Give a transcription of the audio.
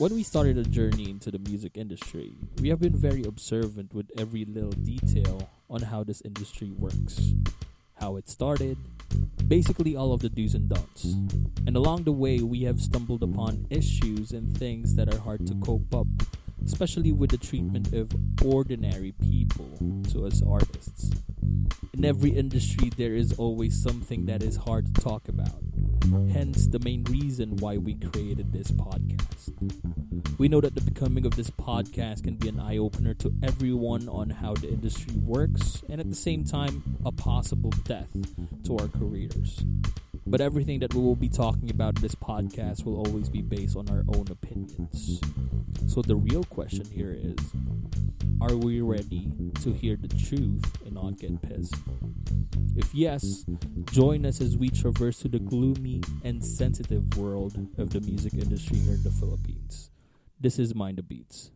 When we started a journey into the music industry, we have been very observant with every little detail on how this industry works, how it started, basically all of the do's and don'ts. And along the way, we have stumbled upon issues and things that are hard to cope up, especially with the treatment of ordinary people to us artists. In every industry, there is always something that is hard to talk about. Hence, the main reason why we created this podcast. We know that the becoming of this podcast can be an eye opener to everyone on how the industry works, and at the same time, a possible death to our careers. But everything that we will be talking about in this podcast will always be based on our own opinions. So, the real question here is are we ready to hear the truth not get pissed? If yes, join us as we traverse through the gloomy and sensitive world of the music industry here in the Philippines. This is Mind the Beats.